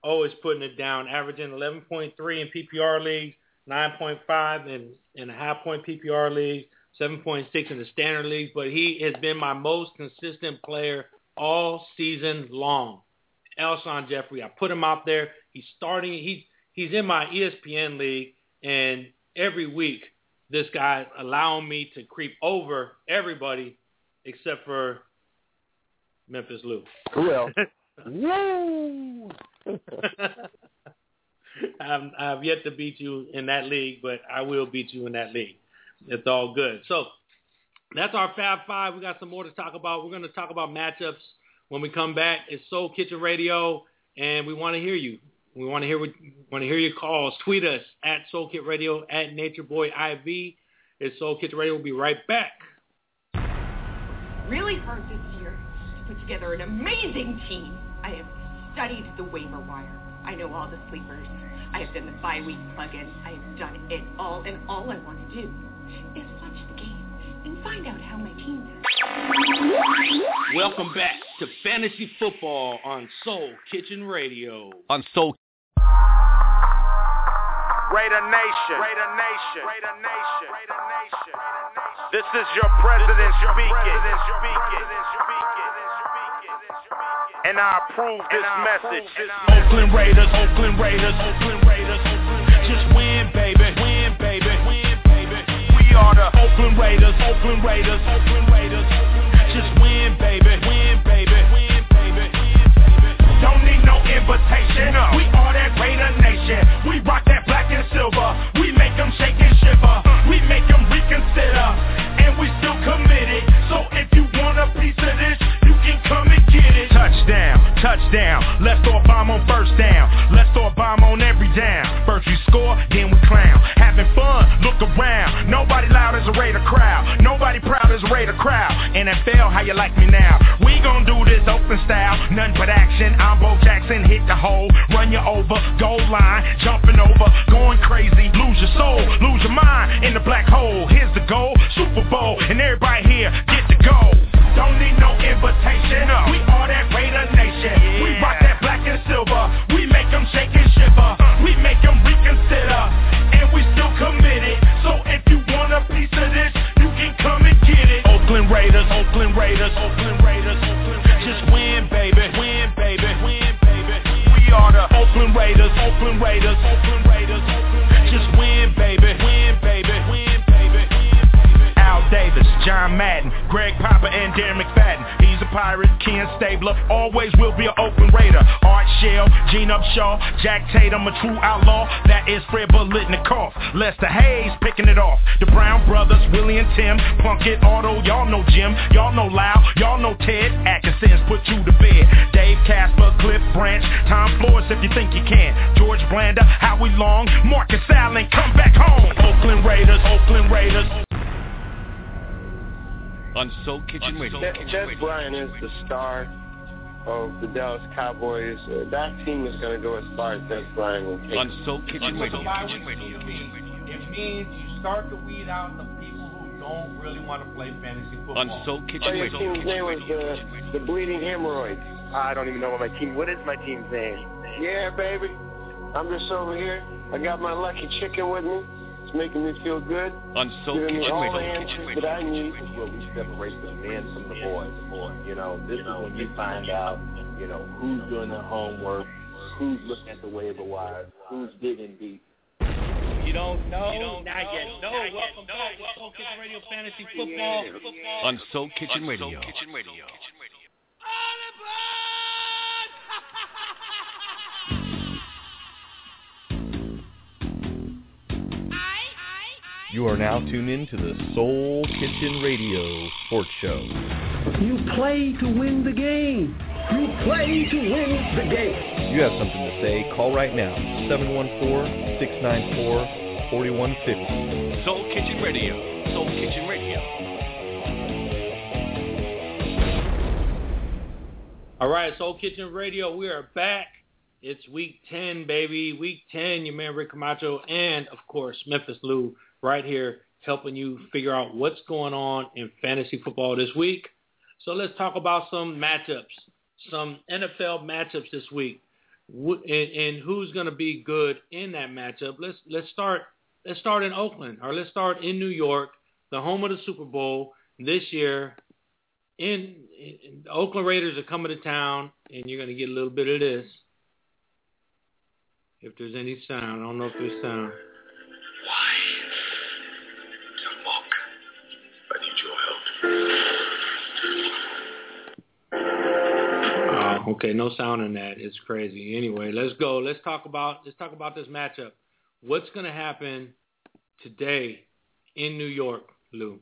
always putting it down, averaging 11.3 in PPR leagues, 9.5 in, in a half point PPR league, 7.6 in the standard league, but he has been my most consistent player all season long. Alshon Jeffery, I put him out there. He's starting. He's he's in my ESPN league, and every week this guy allowing me to creep over everybody except for Memphis Lou. Who else? [laughs] Woo! [laughs] I've, yet to beat you in that league, but I will beat you in that league. It's all good. So that's our Fab Five. We got some more to talk about. We're going to talk about matchups when we come back. It's Soul Kitchen Radio, and we want to hear you. We want to hear want to hear your calls. Tweet us at Soul Kit Radio at Nature Boy IV. It's Soul Kitchen Radio. We'll be right back. really hard this year to put together an amazing team. I have studied the waiver wire. I know all the sleepers. I have done the bye-week plug-in. I have done it all, and all I want to do is watch the game and find out how my team does. Welcome back to Fantasy Football on Soul Kitchen Radio. On Soul Raider Nation. Raider Nation. Raider Nation. Raider Nation. This is your president speaking. And I approve this message. Oakland Raiders, Oakland Raiders, Oakland Raiders. Just win, baby, win, baby, win, baby. We are the Oakland Raiders, Oakland Raiders, Oakland Raiders. Just win, baby, win, baby, win, baby. Don't need no invitation. We are that Raider Nation. We rock that black and silver. Touchdown. Let's throw a bomb on first down. Let's throw a bomb on every down. First we score, then we clown. Having fun, look around. Nobody loud as a Raider crowd. Nobody proud as a Raider crowd. NFL, how you like me now? We gon' do this open style. None but action. I'm Bo Jackson, hit the hole. Run you over, goal line. Jumping over, going crazy. Lose your soul, lose your mind in the black hole. Here's the goal, Super Bowl. And everybody here, get to go. Don't need no invitation. We are that Raider Ken always will be an open raider. Art Shell, Gene Upshaw, Jack Tatum, a true outlaw. That is Fred Biletnikoff. Lester Hayes picking it off. The Brown brothers, Willie and Tim, Plunkett, Otto, y'all know Jim, y'all know Lau, y'all know Ted. Atkinson's put you to bed. Dave Casper, Cliff Branch, Tom Flores if you think you can. George Blanda, Howie Long, Marcus Allen, come back home. Oakland Raiders, Oakland Raiders. On Soul Kitchen Radio. Dez Bryant is the star of the Dallas Cowboys. Uh, that team is going to go as far as Dez Bryant will take. On Soul Kitchen What's the Radio. mean? It means you start to weed out the people who don't really want to play fantasy football. On Soul Oh, Kitchen your Radio. team's name was the, the Bleeding Hemorrhoids. I don't even know what my team. What is my team's name? Yeah, baby. I'm just over here. I got my lucky chicken with me. It's making me feel good. On Soul Giving me all the answers that I need. where we separate the men from the boys. You know, this is when you find out, you know, who's doing their homework, who's looking at the waiver wire, who's digging deep. You don't know? You don't not yet. No, welcome back. Welcome to the Radio Fantasy Football. On Soul Kitchen Radio. You are now tuned in to the Soul Kitchen Radio Sports Show. You play to win the game. You play to win the game. You have something to say, call right now, 714-694-4150. Soul Kitchen Radio. Soul Kitchen Radio. All right, Soul Kitchen Radio, we are back. It's week 10, baby. Week 10, your man Rick Camacho and, of course, Memphis Lou right here helping you figure out what's going on in fantasy football this week. So let's talk about some matchups, some NFL matchups this week, and, and who's going to be good in that matchup. Let's let's start let's start in Oakland or let's start in New York, the home of the Super Bowl this year. In, in the Oakland Raiders are coming to town, and you're going to get a little bit of this. If there's any sound, I don't know if there's sound. Okay, no sound in that. It's crazy. Anyway, let's go. Let's talk about let's talk about this matchup. What's going to happen today in New York, Lou?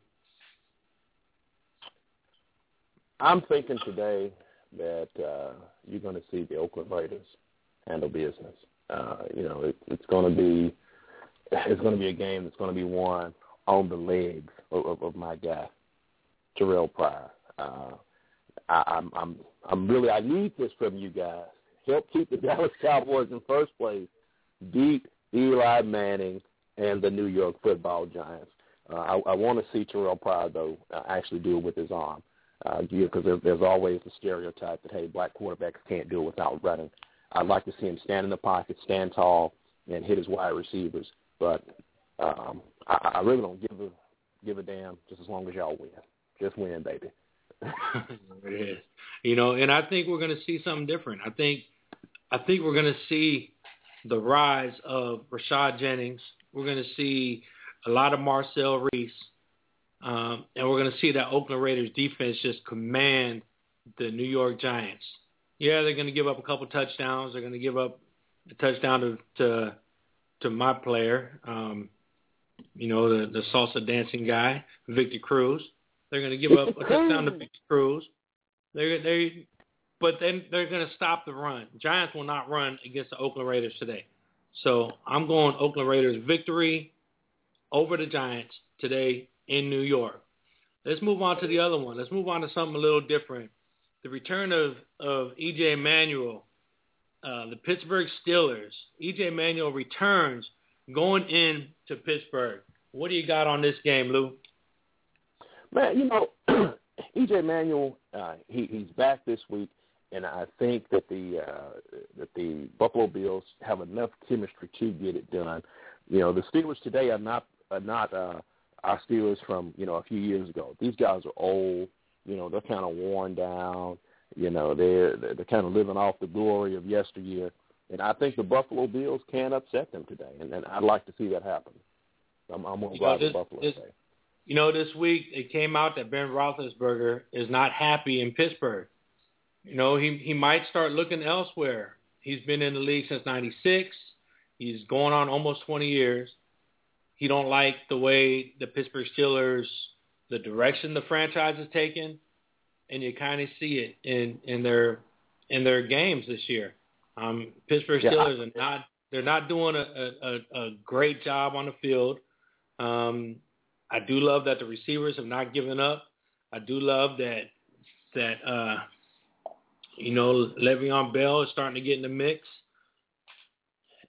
I'm thinking today that uh, you're going to see the Oakland Raiders handle business. Uh, you know, it, it's going to be it's going to be a game that's going to be won on the legs of, of, of my guy, Terrell Pryor. Uh, I'm I'm I'm really I need this from you guys. Help keep the [laughs] Dallas Cowboys in first place. Beat Eli Manning and the New York Football Giants. Uh, I, I want to see Terrell Pryor though uh, actually do it with his arm. Uh, because there's, there's always the stereotype that hey, black quarterbacks can't do it without running. I'd like to see him stand in the pocket, stand tall, and hit his wide receivers. But um, I, I really don't give a give a damn. Just as long as y'all win, just win, baby. It is. You know, and I think we're going to see something different. I think I think we're going to see the rise of Rashad Jennings. We're going to see a lot of Marcel Reese. Um, and we're going to see that Oakland Raiders defense just command the New York Giants. Yeah, they're going to give up a couple touchdowns. They're going to give up a touchdown to to, to my player, um, you know, the, the salsa dancing guy, Victor Cruz. They're going to give up a touchdown to Victor [laughs] Cruz. They're they, but then they're going to stop the run. Giants will not run against the Oakland Raiders today. So I'm going Oakland Raiders victory over the Giants today in New York. Let's move on to the other one. Let's move on to something a little different. The return of, of E.J. Manuel, uh, the Pittsburgh Steelers. E.J. Manuel returns going in to Pittsburgh. What do you got on this game, Lou? Man, you know, [clears throat] E.J. Manuel, uh, he, he's back this week, and I think that the uh, that the Buffalo Bills have enough chemistry to get it done. You know, the Steelers today are not are not uh, our Steelers from you know a few years ago. These guys are old. You know, they're kind of worn down. You know, they're they're kind of living off the glory of yesteryear. And I think the Buffalo Bills can upset them today, and, and I'd like to see that happen. I'm, I'm going to ride the Buffalo this, today. You know, this week it came out that Ben Roethlisberger is not happy in Pittsburgh. You know, he he might start looking elsewhere. He's been in the league since '96. He's going on almost 20 years. He don't like the way the Pittsburgh Steelers, the direction the franchise is taking, and you kind of see it in in their in their games this year. Um, Pittsburgh Steelers yeah. are not they're not doing a, a, a great job on the field. Um, I do love that the receivers have not given up. I do love that that uh, you know Le'Veon Bell is starting to get in the mix.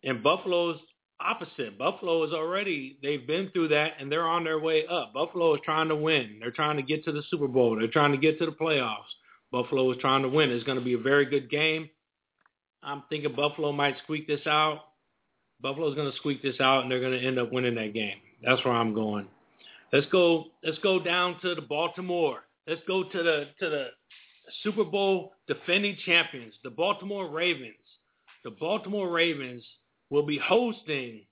And Buffalo's opposite. Buffalo is already they've been through that and they're on their way up. Buffalo is trying to win. They're trying to get to the Super Bowl. They're trying to get to the playoffs. Buffalo is trying to win. It's going to be a very good game. I'm thinking Buffalo might squeak this out. Buffalo's going to squeak this out and they're going to end up winning that game. That's where I'm going. Let's go let's go down to the Baltimore. Let's go to the to the Super Bowl defending champions, the Baltimore Ravens. The Baltimore Ravens will be hosting,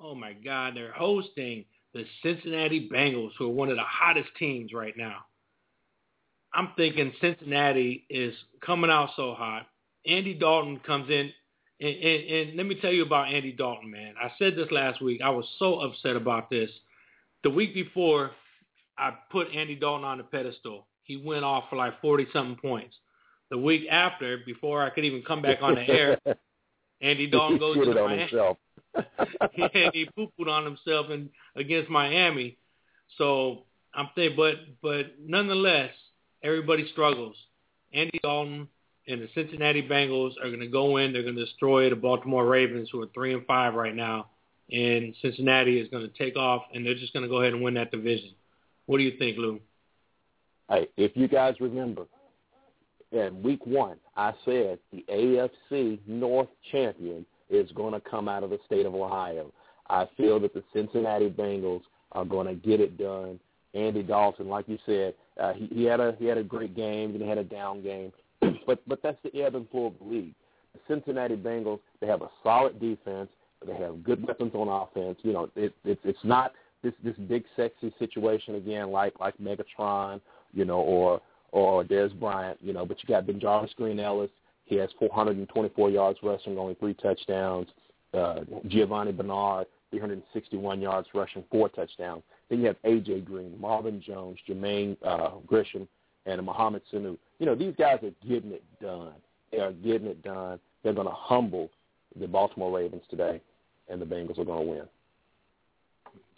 oh my God, they're hosting the Cincinnati Bengals, who are one of the hottest teams right now. I'm thinking Cincinnati is coming out so hot. Andy Dalton comes in, and, and, and let me tell you about Andy Dalton, man. I said this last week. I was so upset about this. The week before, I put Andy Dalton on the pedestal. He went off for like 40-something points. The week after, before I could even come back on the air, [laughs] Andy Dalton goes to Miami. himself. [laughs] and he poo pooed on himself and against Miami. So I'm thinking, but but nonetheless, everybody struggles. Andy Dalton and the Cincinnati Bengals are going to go in. They're going to destroy the Baltimore Ravens, who are three and five right now, and Cincinnati is going to take off, and they're just going to go ahead and win that division. What do you think, Lou? Hey, if you guys remember, in week one, I said the AFC North champion is going to come out of the state of Ohio. I feel that the Cincinnati Bengals are going to get it done. Andy Dalton, like you said, uh, he, he had a he had a great game, and he had a down game, [clears throat] but but that's the ebb and flow of the league. The Cincinnati Bengals, they have a solid defense. They have good weapons on offense. You know, it, it, it's not this this big sexy situation again, like like Megatron, you know, or or Dez Bryant, you know, but you got BenJarvus Green-Ellis. He has 424 yards rushing, only three touchdowns. Uh, Giovani Bernard, 361 yards rushing, four touchdowns. Then you have A.J. Green, Marvin Jones, Jermaine uh, Gresham, and Mohamed Sanu. You know, these guys are getting it done. They are getting it done. They're going to humble the Baltimore Ravens today, and the Bengals are going to win.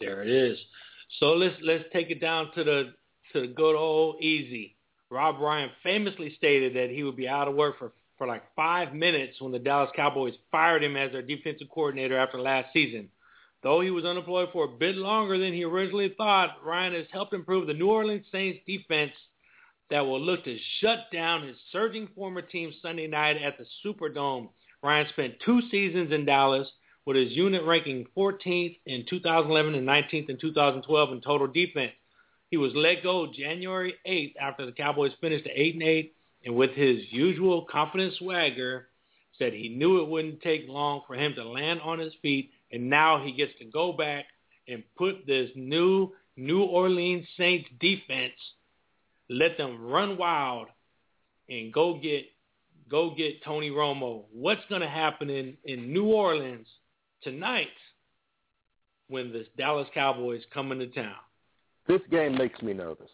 There it is. So let's let's take it down to the to the good old easy. Rob Ryan famously stated that he would be out of work for, for like five minutes when the Dallas Cowboys fired him as their defensive coordinator after last season. Though he was unemployed for a bit longer than he originally thought, Ryan has helped improve the New Orleans Saints defense that will look to shut down his surging former team Sunday night at the Superdome. Ryan spent two seasons in Dallas with his unit ranking 14th in 2011 and 19th in 2012 in total defense. He was let go January 8th after the Cowboys finished at 8 and 8, and with his usual confident swagger, said he knew it wouldn't take long for him to land on his feet, and now he gets to go back and put this new New Orleans Saints defense, let them run wild, and go get go get Tony Romo. What's going to happen in, in New Orleans tonight when the Dallas Cowboys come into town? This game makes me nervous.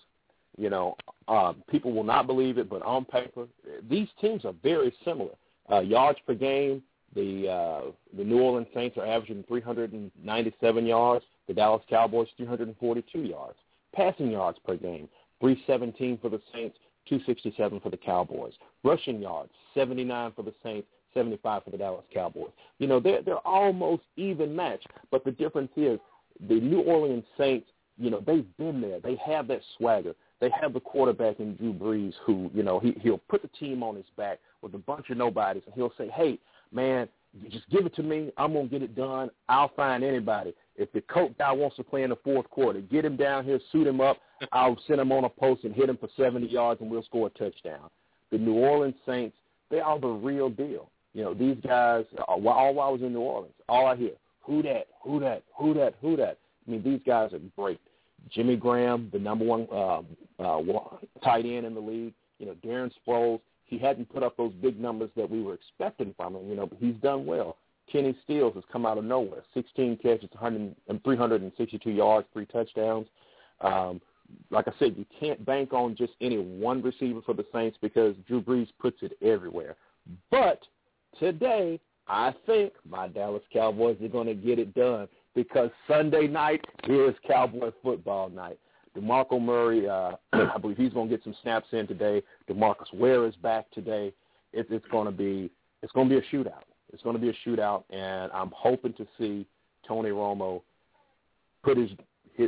You know, uh, people will not believe it, but on paper, these teams are very similar. Uh, yards per game, the uh, the New Orleans Saints are averaging 397 yards. The Dallas Cowboys 342 yards. Passing yards per game, 317 for the Saints, 267 for the Cowboys. Rushing yards, 79 for the Saints, 75 for the Dallas Cowboys. You know, they're they're almost even match, but the difference is the New Orleans Saints, you know, they've been there. They have that swagger. They have the quarterback in Drew Brees who, you know, he he'll put the team on his back with a bunch of nobodies and he'll say, Hey, man, just give it to me. I'm gonna get it done. I'll find anybody. If the coach guy wants to play in the fourth quarter, get him down here, suit him up. I'll send him on a post and hit him for 70 yards, and we'll score a touchdown. The New Orleans Saints, they are the real deal. You know, these guys, all while I was in New Orleans, all I hear, who that, who that, who that, who that. I mean, these guys are great. Jimmy Graham, the number one uh, uh, tight end in the league. You know, Darren Sproles, he hadn't put up those big numbers that we were expecting from him, you know, but he's done well. Kenny Stills has come out of nowhere. 16 catches, 100, 362 yards, three touchdowns. Um, like I said, you can't bank on just any one receiver for the Saints because Drew Brees puts it everywhere. But today, I think my Dallas Cowboys are going to get it done because Sunday night is Cowboy football night. DeMarco Murray, uh, [clears throat] I believe he's going to get some snaps in today. DeMarcus Ware is back today. It, it's going to be it's going to be a shootout. It's going to be a shootout, and I'm hoping to see Tony Romo put his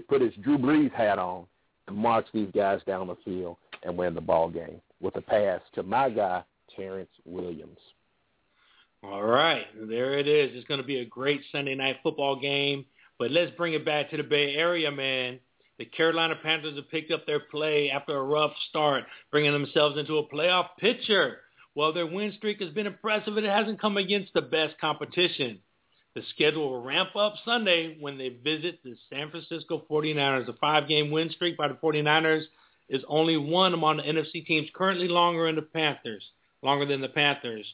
put his Drew Brees hat on and march these guys down the field and win the ball game with a pass to my guy Terrance Williams. All right, there it is. It's going to be a great Sunday night football game. But let's bring it back to the Bay Area, man. The Carolina Panthers have picked up their play after a rough start, bringing themselves into a playoff picture. While their win streak has been impressive, it hasn't come against the best competition. The schedule will ramp up Sunday when they visit the San Francisco 49ers. A five-game win streak by the 49ers is only one among the NFC teams currently longer than the Panthers, longer than the Panthers,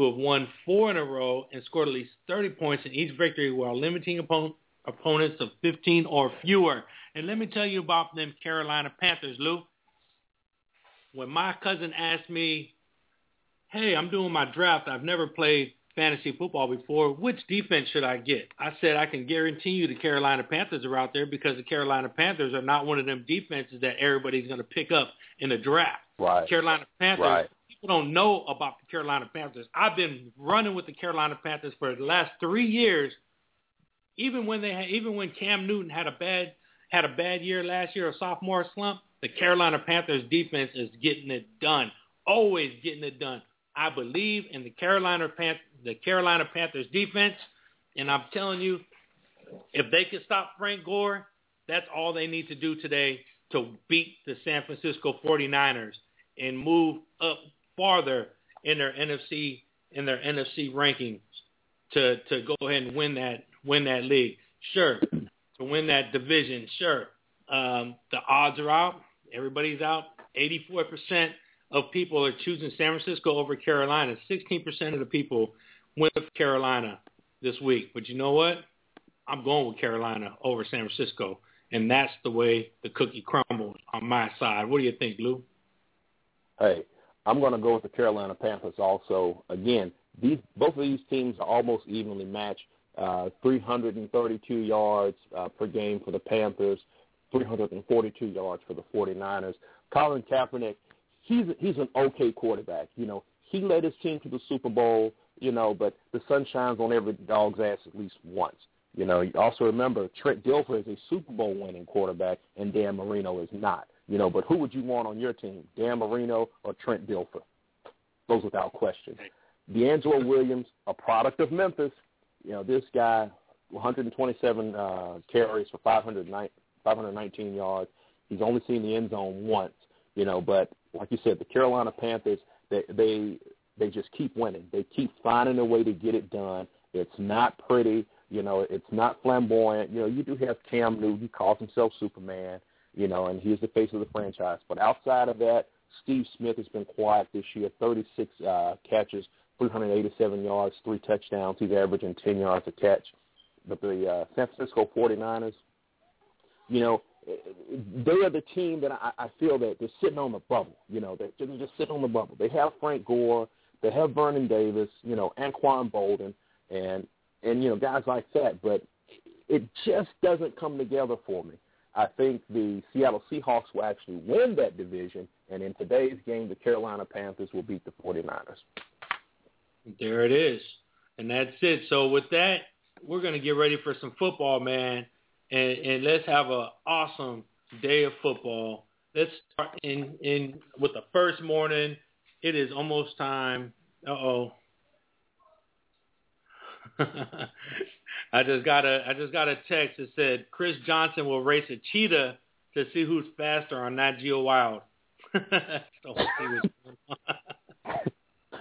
who have won four in a row and scored at least 30 points in each victory while limiting opponents of 15 or fewer. And let me tell you about them Carolina Panthers, Lou. When my cousin asked me, hey, I'm doing my draft. I've never played fantasy football before. Which defense should I get? I said I can guarantee you the Carolina Panthers are out there because the Carolina Panthers are not one of them defenses that everybody's going to pick up in the draft. Right. Carolina Panthers. Right. People don't know about the Carolina Panthers. I've been running with the Carolina Panthers for the last three years. Even when they had, even when Cam Newton had a bad had a bad year last year, a sophomore slump, the Carolina Panthers defense is getting it done. Always getting it done. I believe in the Carolina Panth- the Carolina Panthers defense, and I'm telling you, if they can stop Frank Gore, that's all they need to do today to beat the San Francisco 49ers and move up farther in their NFC in their NFC rankings to to go ahead and win that win that league. Sure, to win that division. Sure, um, the odds are out. Everybody's out. 84% of people are choosing San Francisco over Carolina. 16% of the people went with Carolina this week. But you know what? I'm going with Carolina over San Francisco. And that's the way the cookie crumbles on my side. What do you think, Lou? Hey, I'm going to go with the Carolina Panthers also. Again, these both of these teams are almost evenly matched. Uh, 332 yards uh, per game for the Panthers, 342 yards for the 49ers. Colin Kaepernick, he's he's an okay quarterback. You know, he led his team to the Super Bowl. You know, but the sun shines on every dog's ass at least once. You know, you also remember Trent Dilfer is a Super Bowl winning quarterback, and Dan Marino is not. You know, but who would you want on your team, Dan Marino or Trent Dilfer? Goes without question. DeAngelo Williams, a product of Memphis. You know, this guy, 127 uh, carries for 519 yards. He's only seen the end zone once, you know. But like you said, the Carolina Panthers, they they they just keep winning. They keep finding a way to get it done. It's not pretty, you know. It's not flamboyant. You know, you do have Cam Newton, he calls himself Superman, you know, and he's the face of the franchise. But outside of that, Steve Smith has been quiet this year. 36 uh, catches, 387 yards, three touchdowns. He's averaging 10 yards a catch. But the uh, San Francisco 49ers, you know, they are the team that I, I feel that they're sitting on the bubble. You know, they're, they're just sitting on the bubble. They have Frank Gore, they have Vernon Davis, you know, Anquan Boldin, and and you know guys like that. But it just doesn't come together for me. I think the Seattle Seahawks will actually win that division, and in today's game, the Carolina Panthers will beat the 49ers. There it is. And that's it. So with that, we're going to get ready for some football, man, and, and let's have an awesome day of football. Let's start in, in with the first morning. It is almost time. Uh-oh. [laughs] I just got a I just got a text that said Chris Johnson will race a cheetah to see who's faster on Nat Geo Wild. [laughs] so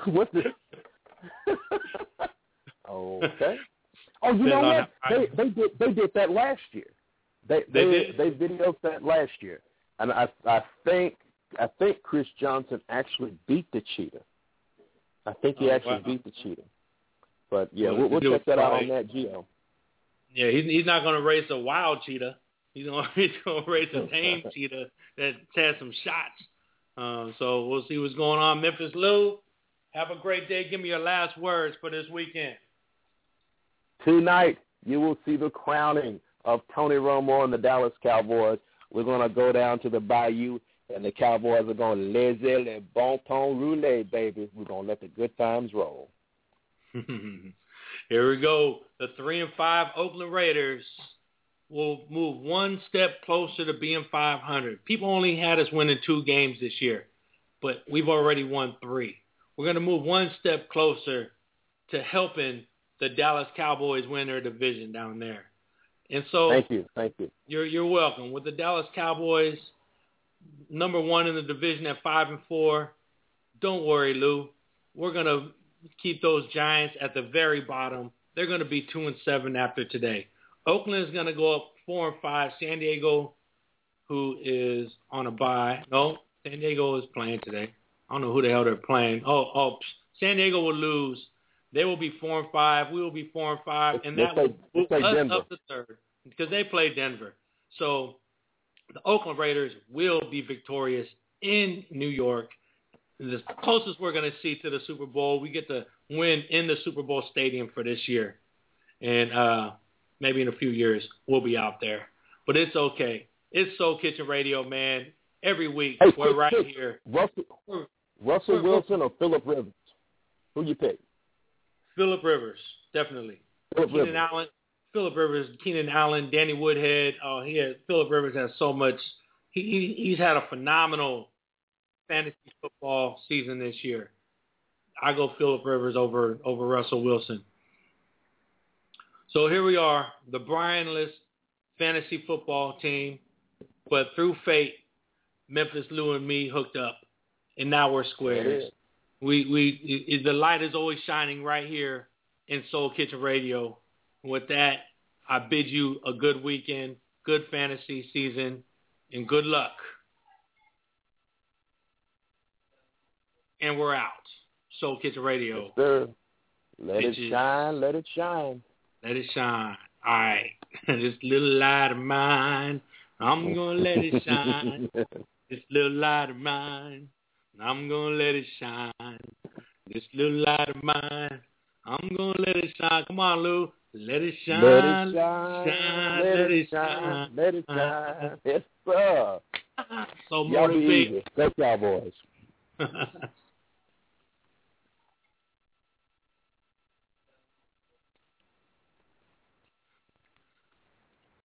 What's this? [laughs] okay. Oh, you know what? They they did they did that last year. They They they did? they videoed that last year, and I I think I think Chris Johnson actually beat the cheetah. I think he Oh, actually wow. beat the cheetah. But yeah, Well, we'll, check that out on Nat Geo. Yeah, he's he's not gonna race a wild cheetah. He's gonna [laughs] he's gonna race a tame [laughs] cheetah that has some shots. Um, so we'll see what's going on. Memphis Lou, have a great day. Give me your last words for this weekend. Tonight, you will see the crowning of Tony Romo and the Dallas Cowboys. We're going to go down to the Bayou, and the Cowboys are going to laissez le bon ton rouler, baby. We're going to let the good times roll. [laughs] Here we go. The three and five Oakland Raiders will move one step closer to being 500. People only had us winning two games this year, but we've already won three. We're going to move one step closer to helping the Dallas Cowboys win their division down there. And so Thank you. Thank you. you're you're welcome. With the Dallas Cowboys number one in the division at five and four, don't worry, Lou. We're gonna keep those Giants at the very bottom. They're gonna be two and seven after today. Oakland is gonna go up four and five. San Diego, who is on a bye. No, San Diego is playing today. I don't know who the hell they're playing. Oh, oh, San Diego will lose. They will be four and five. We will be four and five, and that will move us Denver. up to third because they play Denver. So the Oakland Raiders will be victorious in New York. The closest we're going to see to the Super Bowl, we get to win in the Super Bowl stadium for this year, and uh, maybe in a few years we'll be out there. But it's okay. It's Soul Kitchen Radio, man. Every week Hey, we're right quick. here. Russell, Russell we're- Wilson or Philip Rivers? Who you pick? Philip Rivers, definitely. Philip Keenan Rivers. Allen, Philip Rivers, Keenan Allen, Danny Woodhead. Oh, he had Philip Rivers has so much. He, he he's had a phenomenal fantasy football season this year. I go Philip Rivers over over Russell Wilson. So here we are, the Brianless fantasy football team, but through fate, Memphis Lou and me hooked up, and now we're squares. We we i- the light is always shining right here in Soul Kitchen Radio. With that, I bid you a good weekend, good fantasy season, and good luck. And we're out. Soul Kitchen Radio. Yes, sir. Let Bitches. it shine. Let it shine. Let it shine. All right. [laughs] this little light of mine, I'm going [laughs] to let it shine. this little light of mine, I'm going to let it shine. This little light of mine, I'm going to let it shine. Come on, Lou. Let it shine. Let it shine. shine, Let it shine. Let it shine. Yes, sir. [laughs] So Y'all be easy. Go Cowboys.